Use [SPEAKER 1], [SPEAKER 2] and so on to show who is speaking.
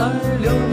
[SPEAKER 1] 在流